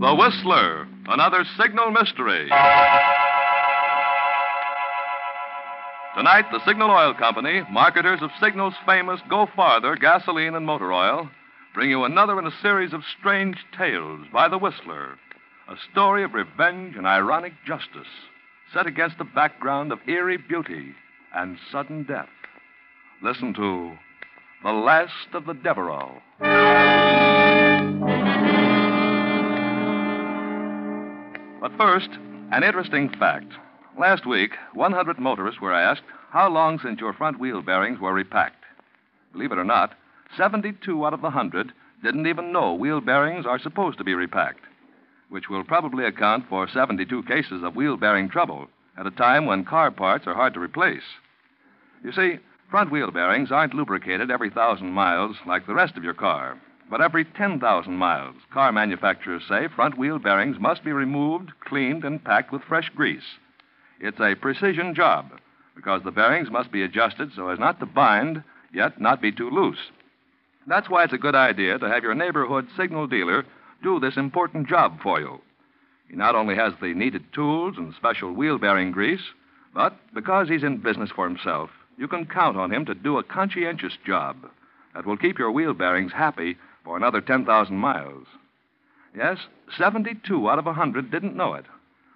The Whistler, another signal mystery. Tonight, the Signal Oil Company, marketers of Signal's famous Go Farther gasoline and motor oil, bring you another in a series of strange tales by The Whistler, a story of revenge and ironic justice, set against a background of eerie beauty and sudden death. Listen to The Last of the Devereaux. But first, an interesting fact. Last week, 100 motorists were asked how long since your front wheel bearings were repacked. Believe it or not, 72 out of the 100 didn't even know wheel bearings are supposed to be repacked, which will probably account for 72 cases of wheel bearing trouble at a time when car parts are hard to replace. You see, front wheel bearings aren't lubricated every thousand miles like the rest of your car. But every 10,000 miles, car manufacturers say front wheel bearings must be removed, cleaned, and packed with fresh grease. It's a precision job because the bearings must be adjusted so as not to bind, yet not be too loose. That's why it's a good idea to have your neighborhood signal dealer do this important job for you. He not only has the needed tools and special wheel bearing grease, but because he's in business for himself, you can count on him to do a conscientious job that will keep your wheel bearings happy for another 10,000 miles. Yes, 72 out of a 100 didn't know it.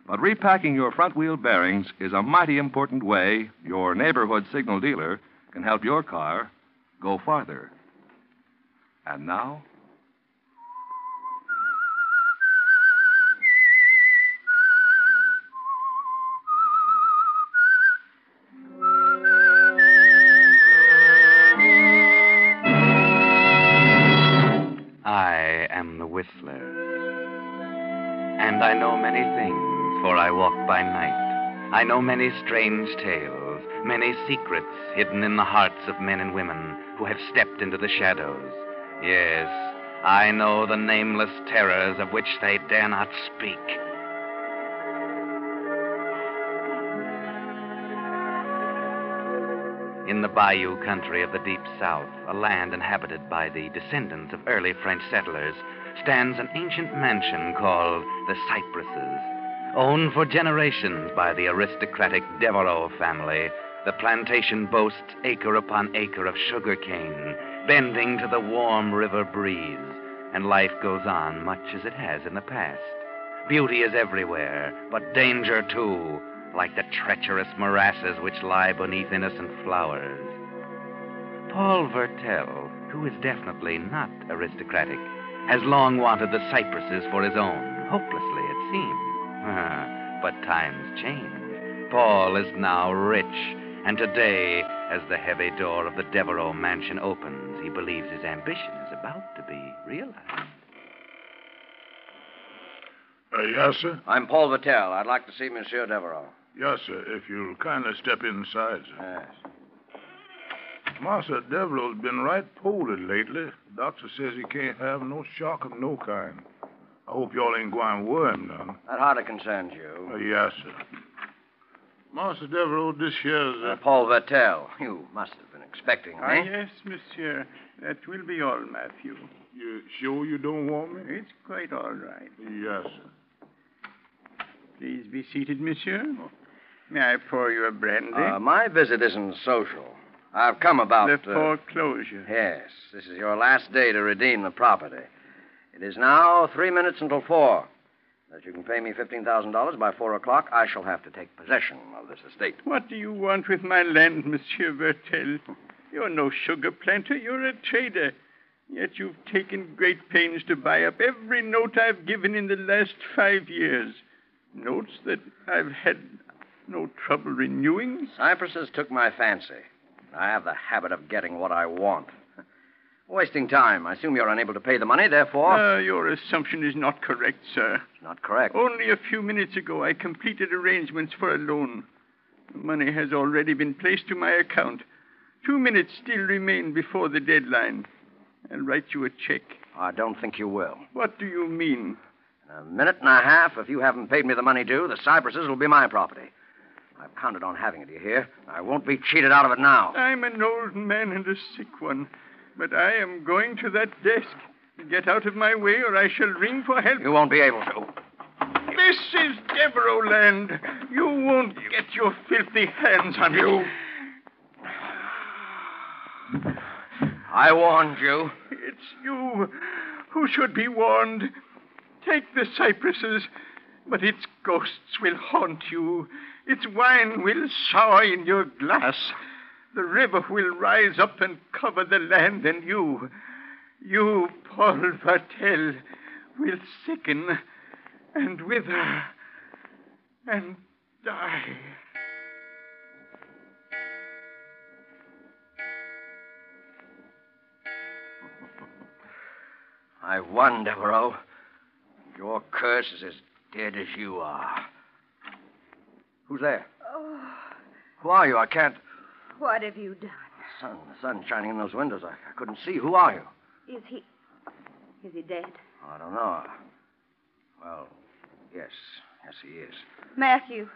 But repacking your front wheel bearings is a mighty important way your neighborhood signal dealer can help your car go farther. And now, I know many things, for I walk by night. I know many strange tales, many secrets hidden in the hearts of men and women who have stepped into the shadows. Yes, I know the nameless terrors of which they dare not speak. In the bayou country of the deep south, a land inhabited by the descendants of early French settlers, stands an ancient mansion called the Cypresses. Owned for generations by the aristocratic Devereaux family, the plantation boasts acre upon acre of sugar cane, bending to the warm river breeze, and life goes on much as it has in the past. Beauty is everywhere, but danger too, like the treacherous morasses which lie beneath innocent flowers. Paul Vertel, who is definitely not aristocratic, has long wanted the cypresses for his own, hopelessly, it seems. but times change. Paul is now rich, and today, as the heavy door of the Devereaux mansion opens, he believes his ambition is about to be realized. Uh, yes, sir? I'm Paul Vertel. I'd like to see Monsieur Devereaux. Yes, sir. If you'll kindly step inside, sir. Yes. Master Devereaux's been right poorly lately. Doctor says he can't have no shock of no kind. I hope y'all ain't going to worry him none. That hardly concerns you. Uh, yes, sir. Master Devereaux, this here's... Uh, Paul Vertel. You must have been expecting me. Ah, yes, monsieur. That will be all, Matthew. You sure you don't want me? It's quite all right. Yes, sir. Please be seated, monsieur. May I pour you a brandy? Uh, my visit isn't social. I've come about. the uh, foreclosure. Yes, this is your last day to redeem the property. It is now three minutes until four. That you can pay me $15,000 by four o'clock, I shall have to take possession of this estate. What do you want with my land, Monsieur Vertel? You're no sugar planter, you're a trader. Yet you've taken great pains to buy up every note I've given in the last five years. Notes that I've had no trouble renewing. Cypresses took my fancy. I have the habit of getting what I want. Wasting time. I assume you're unable to pay the money, therefore. Ah, your assumption is not correct, sir. Not correct. Only a few minutes ago, I completed arrangements for a loan. The money has already been placed to my account. Two minutes still remain before the deadline. I'll write you a check. I don't think you will. What do you mean? In a minute and a half, if you haven't paid me the money due, the cypresses will be my property. I've counted on having it, you hear? I won't be cheated out of it now. I'm an old man and a sick one, but I am going to that desk. Get out of my way, or I shall ring for help. You won't be able to. This is Devereaux land. You won't get your filthy hands on You. I warned you. It's you who should be warned. Take the cypresses, but its ghosts will haunt you. Its wine will sour in your glass. The river will rise up and cover the land, and you, you, Paul Vertel, will sicken and wither and die. I won, Devereaux. Your curse is as dead as you are. Who's there? Oh, Who are you? I can't. what have you done? Sun, the sun's shining in those windows. I, I couldn't see. Who are you? Is he. Is he dead? I don't know. Well, yes. Yes, he is. Matthew.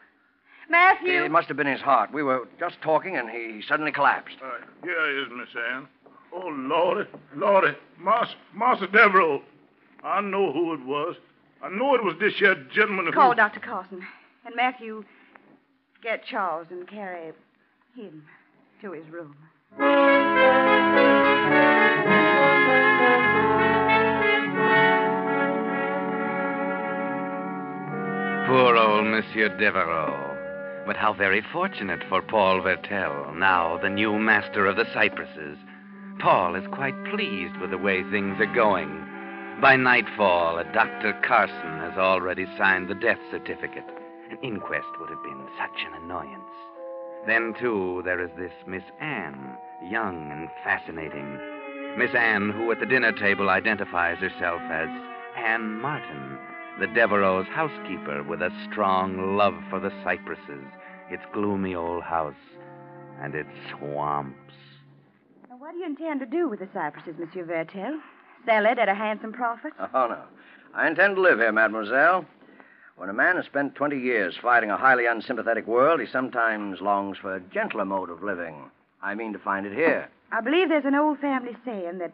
Matthew! It must have been his heart. We were just talking, and he suddenly collapsed. Uh, is, Miss Anne. Oh, Lordy, Lordy. Mas, Master Devereaux. I know who it was. I know it was this here gentleman who... Call Dr. Carson. And Matthew, get Charles and carry him to his room. Poor old Monsieur Devereaux. But how very fortunate for Paul Vertel, now the new master of the cypresses. Paul is quite pleased with the way things are going. By nightfall, a Dr. Carson has already signed the death certificate. An inquest would have been such an annoyance. Then, too, there is this Miss Anne, young and fascinating. Miss Anne, who at the dinner table identifies herself as Anne Martin, the Devereaux' housekeeper with a strong love for the cypresses, its gloomy old house, and its swamps. Now, what do you intend to do with the cypresses, Monsieur Vertel? Sell it at a handsome profit? Uh, oh, no. I intend to live here, mademoiselle. When a man has spent 20 years fighting a highly unsympathetic world, he sometimes longs for a gentler mode of living. I mean to find it here. I believe there's an old family saying that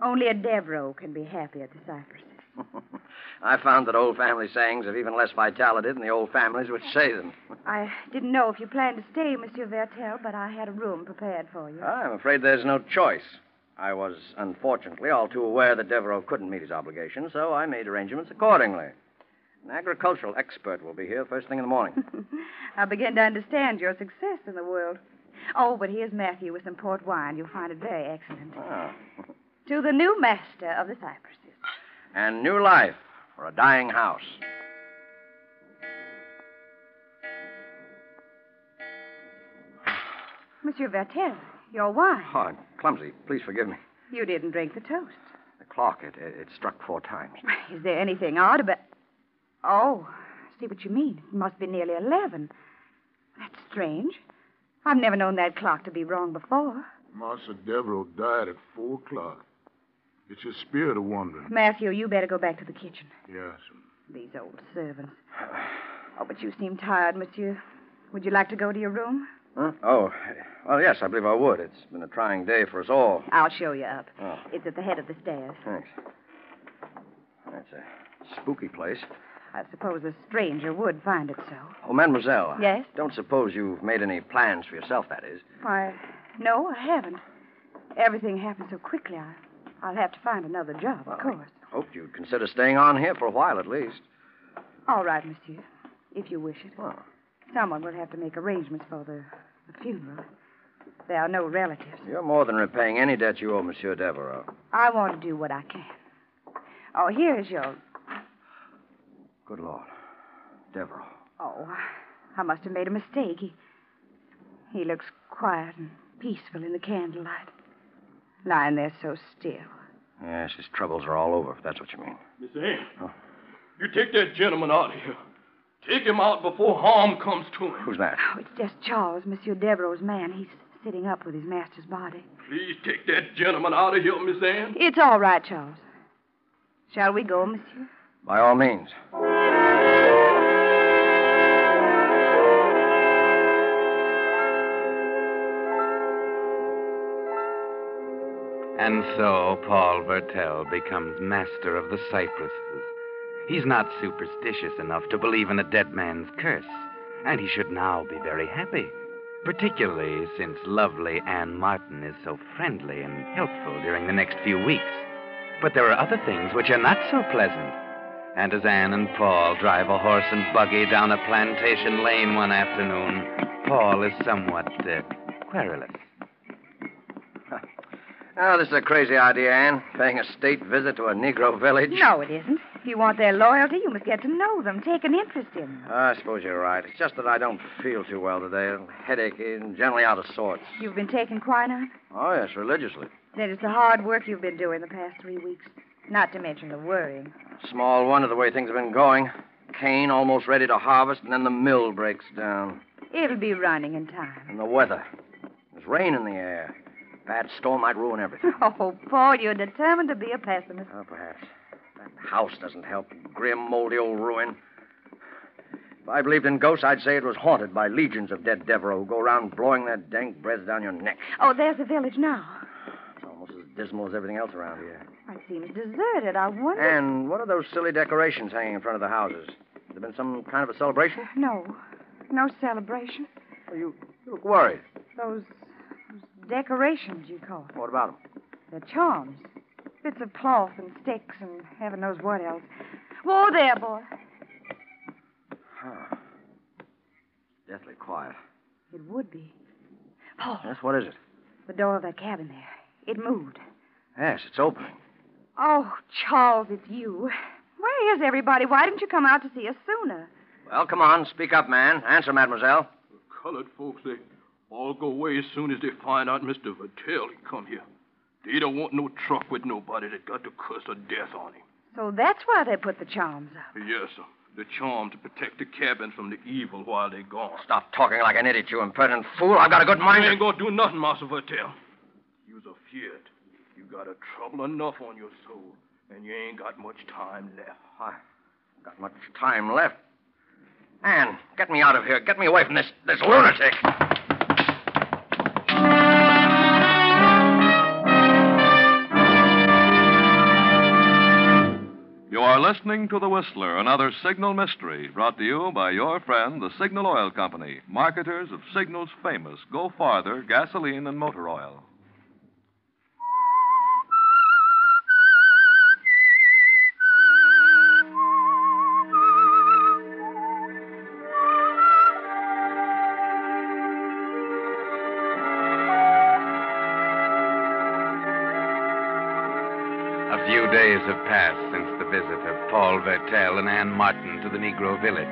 only a Devereaux can be happy at the cypresses. I found that old family sayings have even less vitality than the old families which say them. I didn't know if you planned to stay, Monsieur Vertel, but I had a room prepared for you. Ah, I'm afraid there's no choice. I was, unfortunately, all too aware that Devereaux couldn't meet his obligations, so I made arrangements accordingly. An agricultural expert will be here first thing in the morning. I begin to understand your success in the world. Oh, but here's Matthew with some port wine. You'll find it very excellent. Ah. To the new master of the cypresses. And new life for a dying house. Monsieur Vertel, your wine. Oh, I'm clumsy. Please forgive me. You didn't drink the toast. The clock, it, it, it struck four times. Is there anything odd about. Oh, I see what you mean. It must be nearly 11. That's strange. I've never known that clock to be wrong before. Master Devereaux died at four o'clock. It's your spirit of wandering. Matthew, you better go back to the kitchen. Yes. These old servants. Oh, but you seem tired, monsieur. Would you like to go to your room? Huh? Oh, well, yes, I believe I would. It's been a trying day for us all. I'll show you up. Oh. It's at the head of the stairs. Thanks. That's a spooky place. I suppose a stranger would find it so. Oh, mademoiselle. Yes? Don't suppose you've made any plans for yourself, that is. Why, no, I haven't. Everything happened so quickly. I, I'll have to find another job, of course. I Hoped you'd consider staying on here for a while at least. All right, monsieur, if you wish it. Well. Someone will have to make arrangements for the, the funeral. There are no relatives. You're more than repaying any debt you owe Monsieur Devereaux. I want to do what I can. Oh, here's your. Good Lord. Devereaux. Oh, I must have made a mistake. He, he looks quiet and peaceful in the candlelight, lying there so still. Yes, his troubles are all over, if that's what you mean. Miss Ann, you take that gentleman out of here. Take him out before harm comes to him. Who's that? Oh, it's just Charles, Monsieur Devereaux's man. He's sitting up with his master's body. Please take that gentleman out of here, Miss Ann. It's all right, Charles. Shall we go, monsieur? By all means. And so Paul Vertel becomes master of the cypresses. He's not superstitious enough to believe in a dead man's curse, and he should now be very happy, particularly since lovely Anne Martin is so friendly and helpful during the next few weeks. But there are other things which are not so pleasant. And as Anne and Paul drive a horse and buggy down a plantation lane one afternoon, Paul is somewhat uh, querulous. Oh, this is a crazy idea, Anne. Paying a state visit to a Negro village. No, it isn't. If you want their loyalty, you must get to know them, take an interest in them. I suppose you're right. It's just that I don't feel too well today. Headache and generally out of sorts. You've been taking quinine? Oh, yes, religiously. Then it's the hard work you've been doing the past three weeks. Not to mention the worrying. Small wonder the way things have been going. Cane almost ready to harvest, and then the mill breaks down. It'll be running in time. And the weather. There's rain in the air. Bad storm might ruin everything. Oh, Paul, you're determined to be a pessimist. Oh, perhaps. That house doesn't help. Grim, moldy old ruin. If I believed in ghosts, I'd say it was haunted by legions of dead Devereaux who go around blowing their dank breath down your neck. Oh, there's the village now. It's almost as dismal as everything else around here. It seems deserted. I wonder. And what are those silly decorations hanging in front of the houses? Has there been some kind of a celebration? No. No celebration. Oh, you, you look worried. Those, those decorations you call. Them. What about them? They're charms. Bits of cloth and sticks and heaven knows what else. Whoa there, boy. Huh. Deathly quiet. It would be. Paul, Yes, what is it? the door of that cabin there. It moved. Yes, it's opening. Oh, Charles, it's you. Where is everybody? Why didn't you come out to see us sooner? Well, come on, speak up, man. Answer, mademoiselle. The colored folks, they all go away as soon as they find out Mr. Vertel he come here. They don't want no truck with nobody that got the curse of death on him. So that's why they put the charms up. Yes, sir. The charm to protect the cabin from the evil while they're gone. Stop talking like an idiot, you impertinent fool. I've got a good You mind. ain't gonna do nothing, Master Vertel. You's afeard. You got a trouble enough on your soul, and you ain't got much time left. I got much time left. Anne, get me out of here. Get me away from this this lunatic. Are listening to The Whistler, another signal mystery brought to you by your friend, the Signal Oil Company, marketers of Signal's famous Go Farther gasoline and motor oil. A few days have passed since the visit of Paul Vertel and Anne Martin to the Negro village,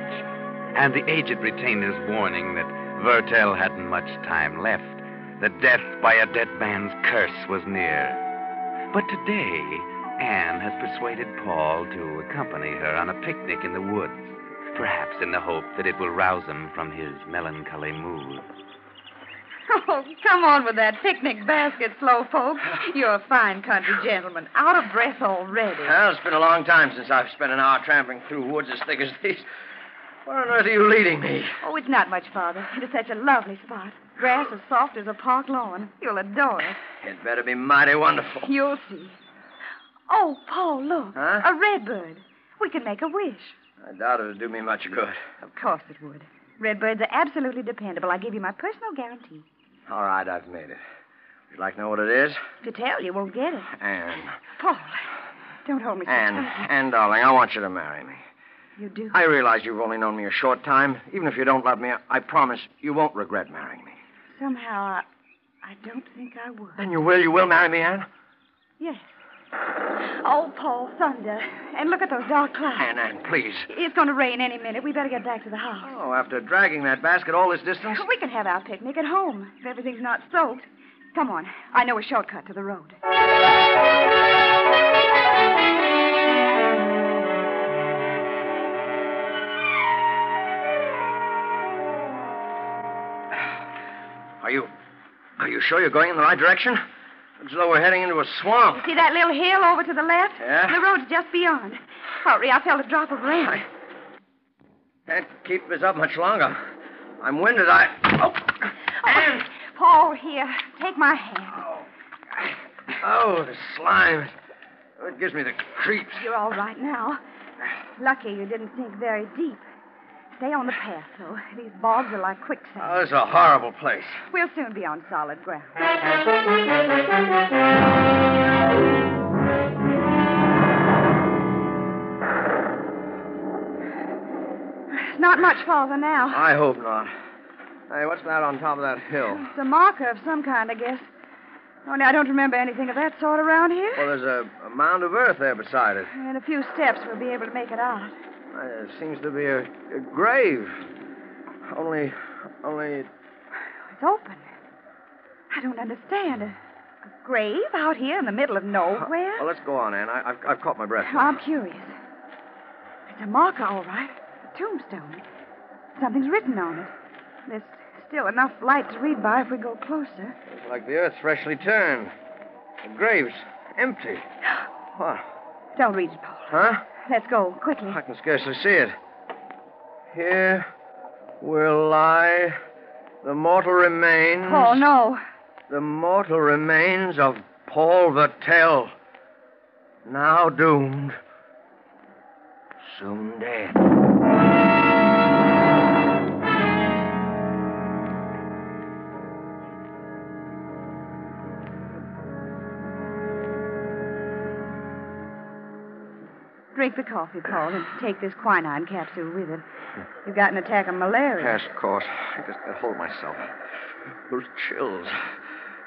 and the aged retainer's warning that Vertel hadn't much time left, that death by a dead man's curse was near. But today, Anne has persuaded Paul to accompany her on a picnic in the woods, perhaps in the hope that it will rouse him from his melancholy mood. Oh, come on with that picnic basket, slow slowpoke. You're a fine country gentleman. Out of breath already. Well, it's been a long time since I've spent an hour tramping through woods as thick as these. Where on earth are you leading me? Oh, it's not much farther. It is such a lovely spot. Grass as soft as a park lawn. You'll adore it. It better be mighty wonderful. You'll see. Oh, Paul, look. Huh? A redbird. We can make a wish. I doubt it'll do me much good. Of course it would. Redbirds are absolutely dependable. I give you my personal guarantee. All right, I've made it. Would you like to know what it is? To tell, you won't get it. Anne. Paul, don't hold me so Anne, tightly. Anne, darling, I want you to marry me. You do. I realize you've only known me a short time. Even if you don't love me, I, I promise you won't regret marrying me. Somehow, I, I don't think I would. Then you will, you will marry me, Anne? Yes. Oh, Paul, thunder. And look at those dark clouds. Anne, Anne, please. It's going to rain any minute. We better get back to the house. Oh, after dragging that basket all this distance? We can have our picnic at home if everything's not soaked. Come on. I know a shortcut to the road. Are you. Are you sure you're going in the right direction? Looks as though we're heading into a swamp. See that little hill over to the left? Yeah? The road's just beyond. Hurry, I felt a drop of rain. I can't keep this up much longer. I'm winded. I. Oh! Oh! Paul, here. Take my hand. Oh. Oh, the slime. It gives me the creeps. You're all right now. Lucky you didn't sink very deep. Stay on the path, though. These bogs are like quicksand. Oh, this is a horrible place. We'll soon be on solid ground. Not much farther now. I hope not. Hey, what's that on top of that hill? It's a marker of some kind, I guess. Only I don't remember anything of that sort around here. Well, there's a, a mound of earth there beside it. In a few steps, we'll be able to make it out. It seems to be a, a grave. Only, only. It's open. I don't understand. A, a grave out here in the middle of nowhere? Well, let's go on, Anne. I, I've, I've caught my breath. I'm curious. It's a marker, all right. A tombstone. Something's written on it. There's still enough light to read by if we go closer. It's like the earth's freshly turned. The grave's empty. What? Don't read it, Paul. Huh? Let's go, quickly. I can scarcely see it. Here will lie the mortal remains. Paul, no. The mortal remains of Paul Vertel. Now doomed. Soon dead. Drink the coffee, Paul, and take this quinine capsule with it. You've got an attack of malaria. Yes, of course. I just got to hold of myself. Those chills.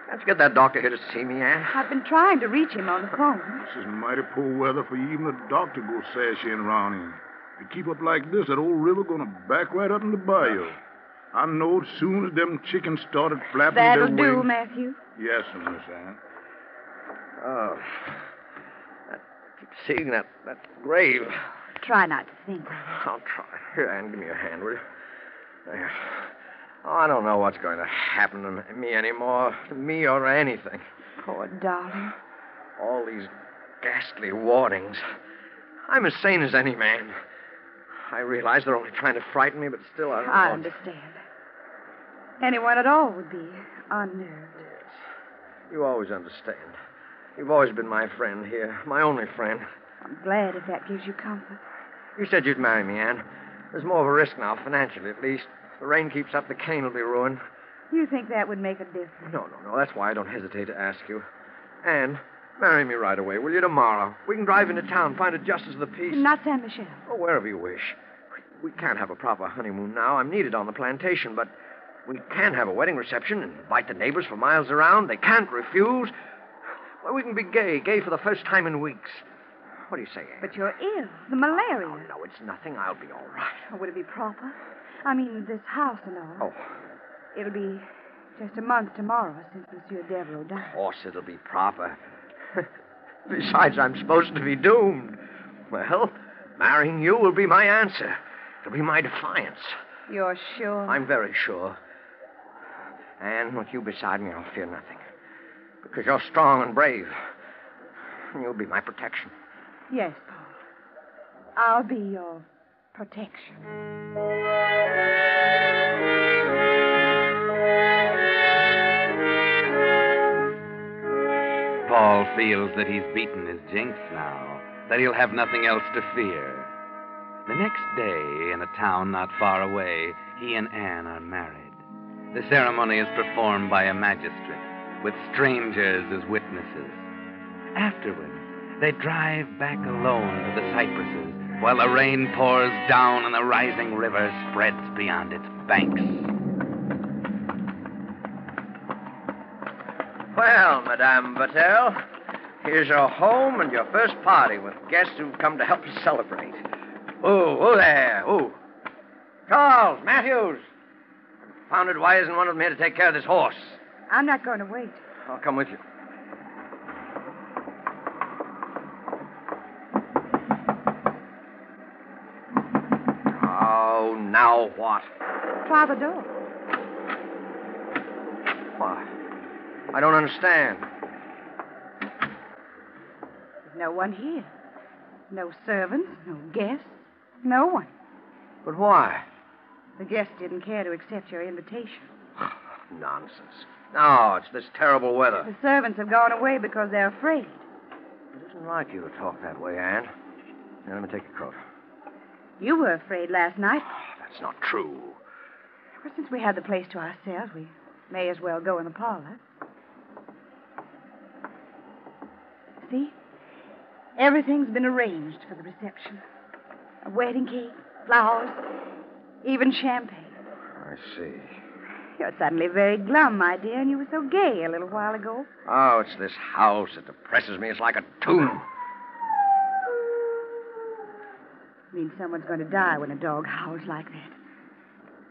Can't you get that doctor here to see me, Ann? I've been trying to reach him on the phone. This is mighty poor weather for even the doctor to go sashing around in. If you keep up like this, that old river gonna back right up in the bayou. I know as soon as them chickens started flapping That'll their do, wings. Matthew. Yes, sir, Miss Ann. Oh. Keep seeing that, that grave. Try not to think. I'll try. Here, Ann, give me your hand, will you? There. Oh, I don't know what's going to happen to me anymore. To me or anything. Poor darling. All these ghastly warnings. I'm as sane as any man. I realize they're only trying to frighten me, but still, I don't I know. understand. Anyone at all would be unnerved. Yes. You always understand. You've always been my friend here, my only friend. I'm glad if that gives you comfort. You said you'd marry me, Anne. There's more of a risk now, financially at least. If the rain keeps up, the cane will be ruined. You think that would make a difference? No, no, no. That's why I don't hesitate to ask you. Anne, marry me right away, will you, tomorrow? We can drive into town, find a justice of the peace. Not San Michelle. Oh, wherever you wish. We can't have a proper honeymoon now. I'm needed on the plantation, but we can have a wedding reception and invite the neighbors for miles around. They can't refuse. We can be gay, gay for the first time in weeks. What do you say, Anne? But you're ill. The malaria. Oh, no, it's nothing. I'll be all right. Or would it be proper? I mean, this house and all. Oh, It'll be just a month tomorrow since Monsieur Devereaux of course it'll be proper. Besides, I'm supposed to be doomed. Well, marrying you will be my answer. It'll be my defiance. You're sure? I'm very sure. And with you beside me, I'll fear nothing. Because you're strong and brave. And you'll be my protection. Yes, Paul. I'll be your protection. Paul feels that he's beaten his jinx now, that he'll have nothing else to fear. The next day, in a town not far away, he and Anne are married. The ceremony is performed by a magistrate, with strangers as witnesses. Afterward, they drive back alone to the cypresses while the rain pours down and the rising river spreads beyond its banks. Well, Madame Battelle, here's your home and your first party with guests who've come to help us celebrate. Oh, oh there. Oh. Charles, Matthews. Founded why isn't one of them here to take care of this horse? I'm not going to wait. I'll come with you. Oh, now what? Try the door. Why? I don't understand. There's no one here. No servants, no guests, no one. But why? The guests didn't care to accept your invitation. Nonsense. No, it's this terrible weather. The servants have gone away because they're afraid. It isn't like you to talk that way, Anne. Now, let me take your coat. You were afraid last night. Ah, that's not true. Well, since we had the place to ourselves, we may as well go in the parlor. See? Everything's been arranged for the reception. A wedding cake, flowers, even champagne. I see. You're suddenly very glum, my dear, and you were so gay a little while ago. Oh, it's this house that depresses me. It's like a tomb. I mean someone's going to die when a dog howls like that.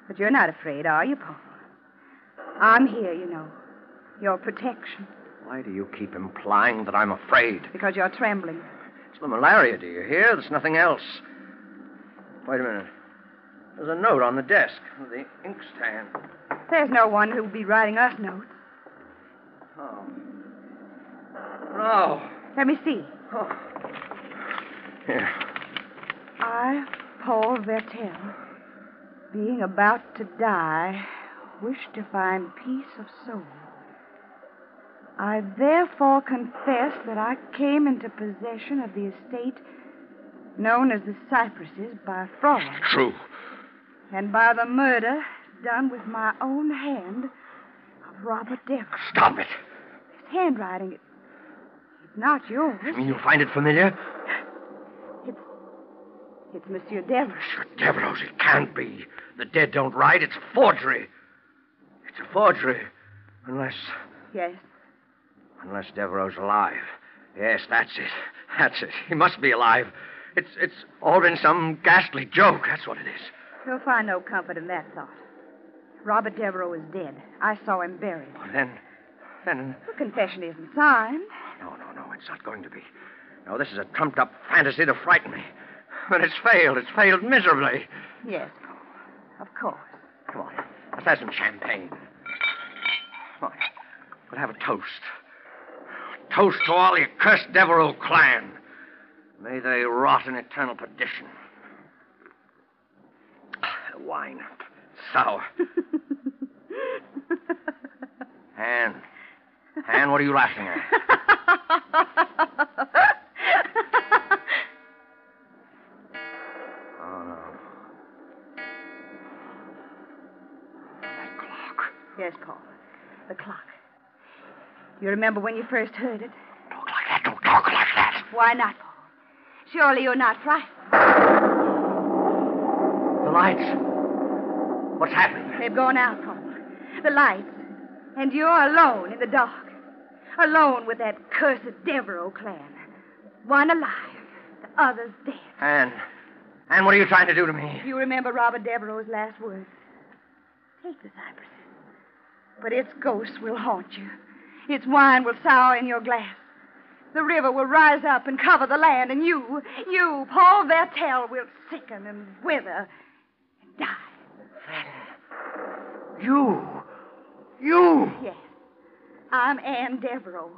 But you're not afraid, are you, Paul? I'm here, you know. Your protection. Why do you keep implying that I'm afraid? Because you're trembling. It's the malaria, do you hear? There's nothing else. Wait a minute. There's a note on the desk, the inkstand. There's no one who'll be writing us notes. Oh. No. Let me see. Oh. Here. I, Paul Vertel, being about to die, wish to find peace of soul. I therefore confess that I came into possession of the estate known as the Cypresses by fraud. True. And by the murder done with my own hand of Robert Devereaux. Stop it. His handwriting, it, it's not yours. I mean, you find it familiar? It's, it's Monsieur Devereaux. Monsieur Devereaux, it can't be. The dead don't write. It's a forgery. It's a forgery. Unless. Yes. Unless Devereaux's alive. Yes, that's it. That's it. He must be alive. It's it's all been some ghastly joke. That's what it is. You'll find no comfort in that thought. Robert Devereaux is dead. I saw him buried. Well, then, then. The confession isn't signed. No, no, no. It's not going to be. No, this is a trumped up fantasy to frighten me. But it's failed. It's failed miserably. Yes, Of course. Come on. Let's have some champagne. Come on. We'll have a toast. Toast to all the accursed Devereaux clan. May they rot in eternal perdition. Ah, Wine. Sour. Anne. Anne, what are you laughing at? Oh, no. That clock. yes, Paul. The clock. You remember when you first heard it? Talk like that. Don't talk like that. Why not, Paul? Surely you're not frightened. The lights. What's happened? They've gone out, Paul. The lights. And you're alone in the dark. Alone with that cursed Devereaux clan. One alive, the other's dead. Anne. Anne, what are you trying to do to me? You remember Robert Devereaux's last words. Take the cypresses. But its ghost will haunt you. Its wine will sour in your glass. The river will rise up and cover the land, and you, you, Paul Vertel, will sicken and wither and die. You. You. Yes. I'm Anne Devereaux,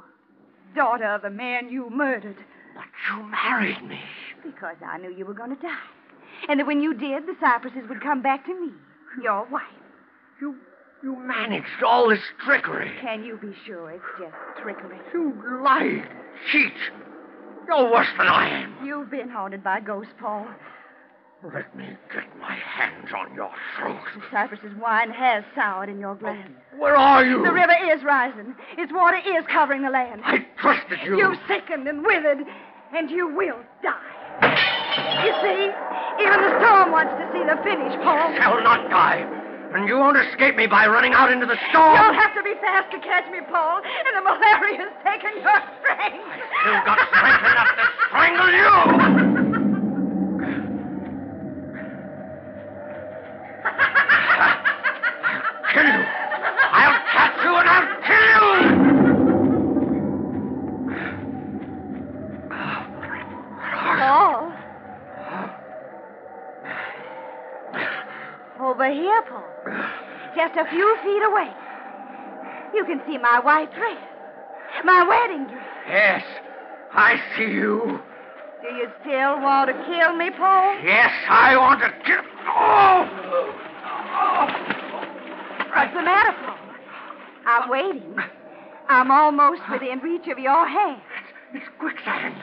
daughter of the man you murdered, But you married me. because I knew you were going to die. And that when you did, the cypresses would come back to me, your wife. You. You managed all this trickery. Can you be sure it's just trickery? You lie, cheat. You're worse than I am. You've been haunted by ghosts, Paul. Let me get my hands on your throat. Cypress's wine has soured in your glass. Where are you? The river is rising. Its water is covering the land. I trusted you. You've sickened and withered, and you will die. You see, even the storm wants to see the finish, Paul. shall not die. And you won't escape me by running out into the storm. You'll have to be fast to catch me, Paul, and the malaria's taken your strength. You've got strength enough to strangle you. I'll kill you. I'll catch you and I'll kill you. Paul. Here, Paul. Just a few feet away. You can see my white dress. My wedding dress. Yes, I see you. Do you still want to kill me, Paul? Yes, I want to kill. Oh! What's the matter, Paul? I'm waiting. I'm almost within reach of your hand. It's quicksand.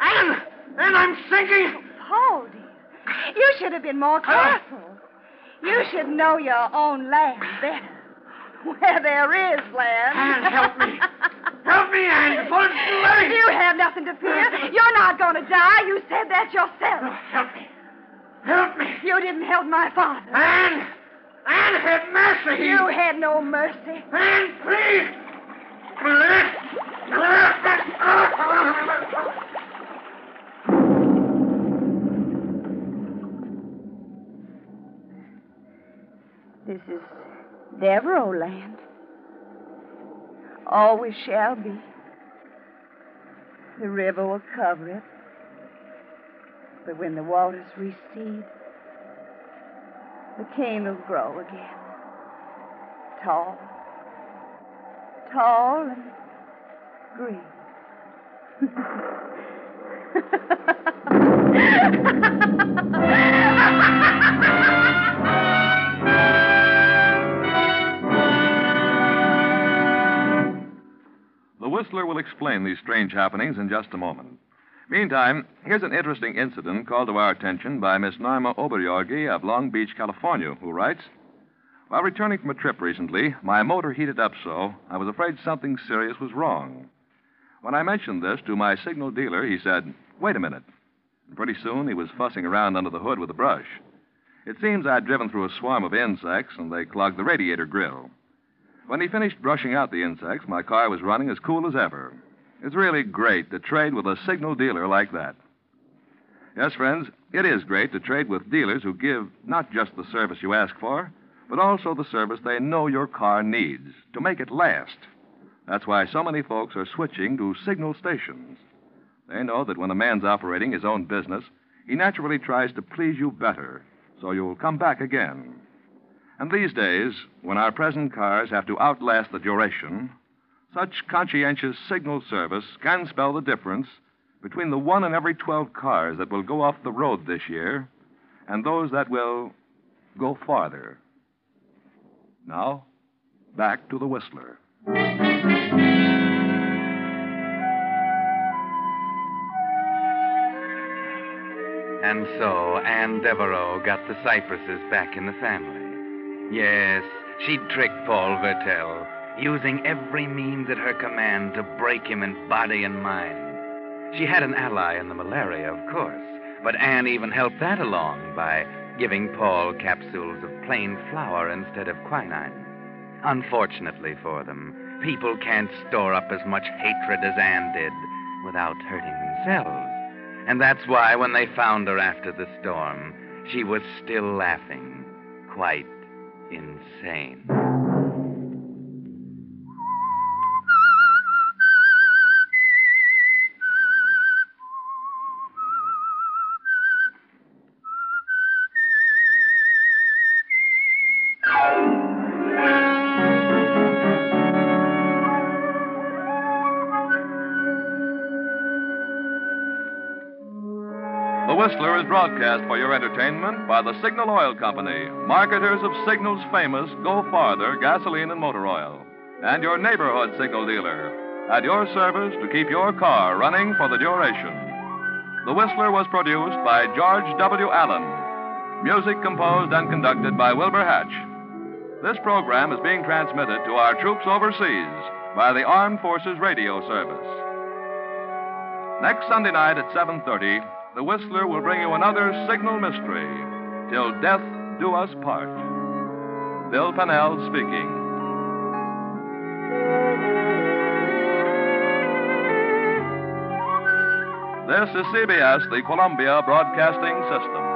Anne! Anne, I'm sinking! Paul, dear, you should have been more careful. You should know your own land better. Where there is land. Anne, help me. Help me, Anne, before it's too late. You have nothing to fear. You're not going to die. You said that yourself. Oh, help me. Help me. You didn't help my father. Anne! Anne, have mercy. You had no mercy. Anne, please. This is Devereaux land. Always shall be. The river will cover it. But when the waters recede, the cane will grow again. Tall. Tall and green. The Whistler will explain these strange happenings in just a moment. Meantime, here's an interesting incident called to our attention by Miss Norma Oberjorgi of Long Beach, California, who writes While returning from a trip recently, my motor heated up so I was afraid something serious was wrong. When I mentioned this to my signal dealer, he said, Wait a minute. And pretty soon he was fussing around under the hood with a brush. It seems I'd driven through a swarm of insects and they clogged the radiator grill. When he finished brushing out the insects, my car was running as cool as ever. It's really great to trade with a signal dealer like that. Yes, friends, it is great to trade with dealers who give not just the service you ask for, but also the service they know your car needs to make it last. That's why so many folks are switching to signal stations. They know that when a man's operating his own business, he naturally tries to please you better, so you'll come back again. And these days, when our present cars have to outlast the duration, such conscientious signal service can spell the difference between the one in every 12 cars that will go off the road this year and those that will go farther. Now, back to the Whistler. And so Anne Devereaux got the Cypresses back in the family. Yes, she'd tricked Paul Vertel, using every means at her command to break him in body and mind. She had an ally in the malaria, of course, but Anne even helped that along by giving Paul capsules of plain flour instead of quinine. Unfortunately for them, people can't store up as much hatred as Anne did without hurting themselves. And that's why when they found her after the storm, she was still laughing, quite insane. Broadcast for your entertainment by the Signal Oil Company, marketers of Signal's famous Go Farther gasoline and motor oil, and your neighborhood signal dealer, at your service to keep your car running for the duration. The Whistler was produced by George W. Allen. Music composed and conducted by Wilbur Hatch. This program is being transmitted to our troops overseas by the Armed Forces Radio Service. Next Sunday night at 7:30, the Whistler will bring you another signal mystery. Till death do us part. Bill Pennell speaking. This is CBS, the Columbia Broadcasting System.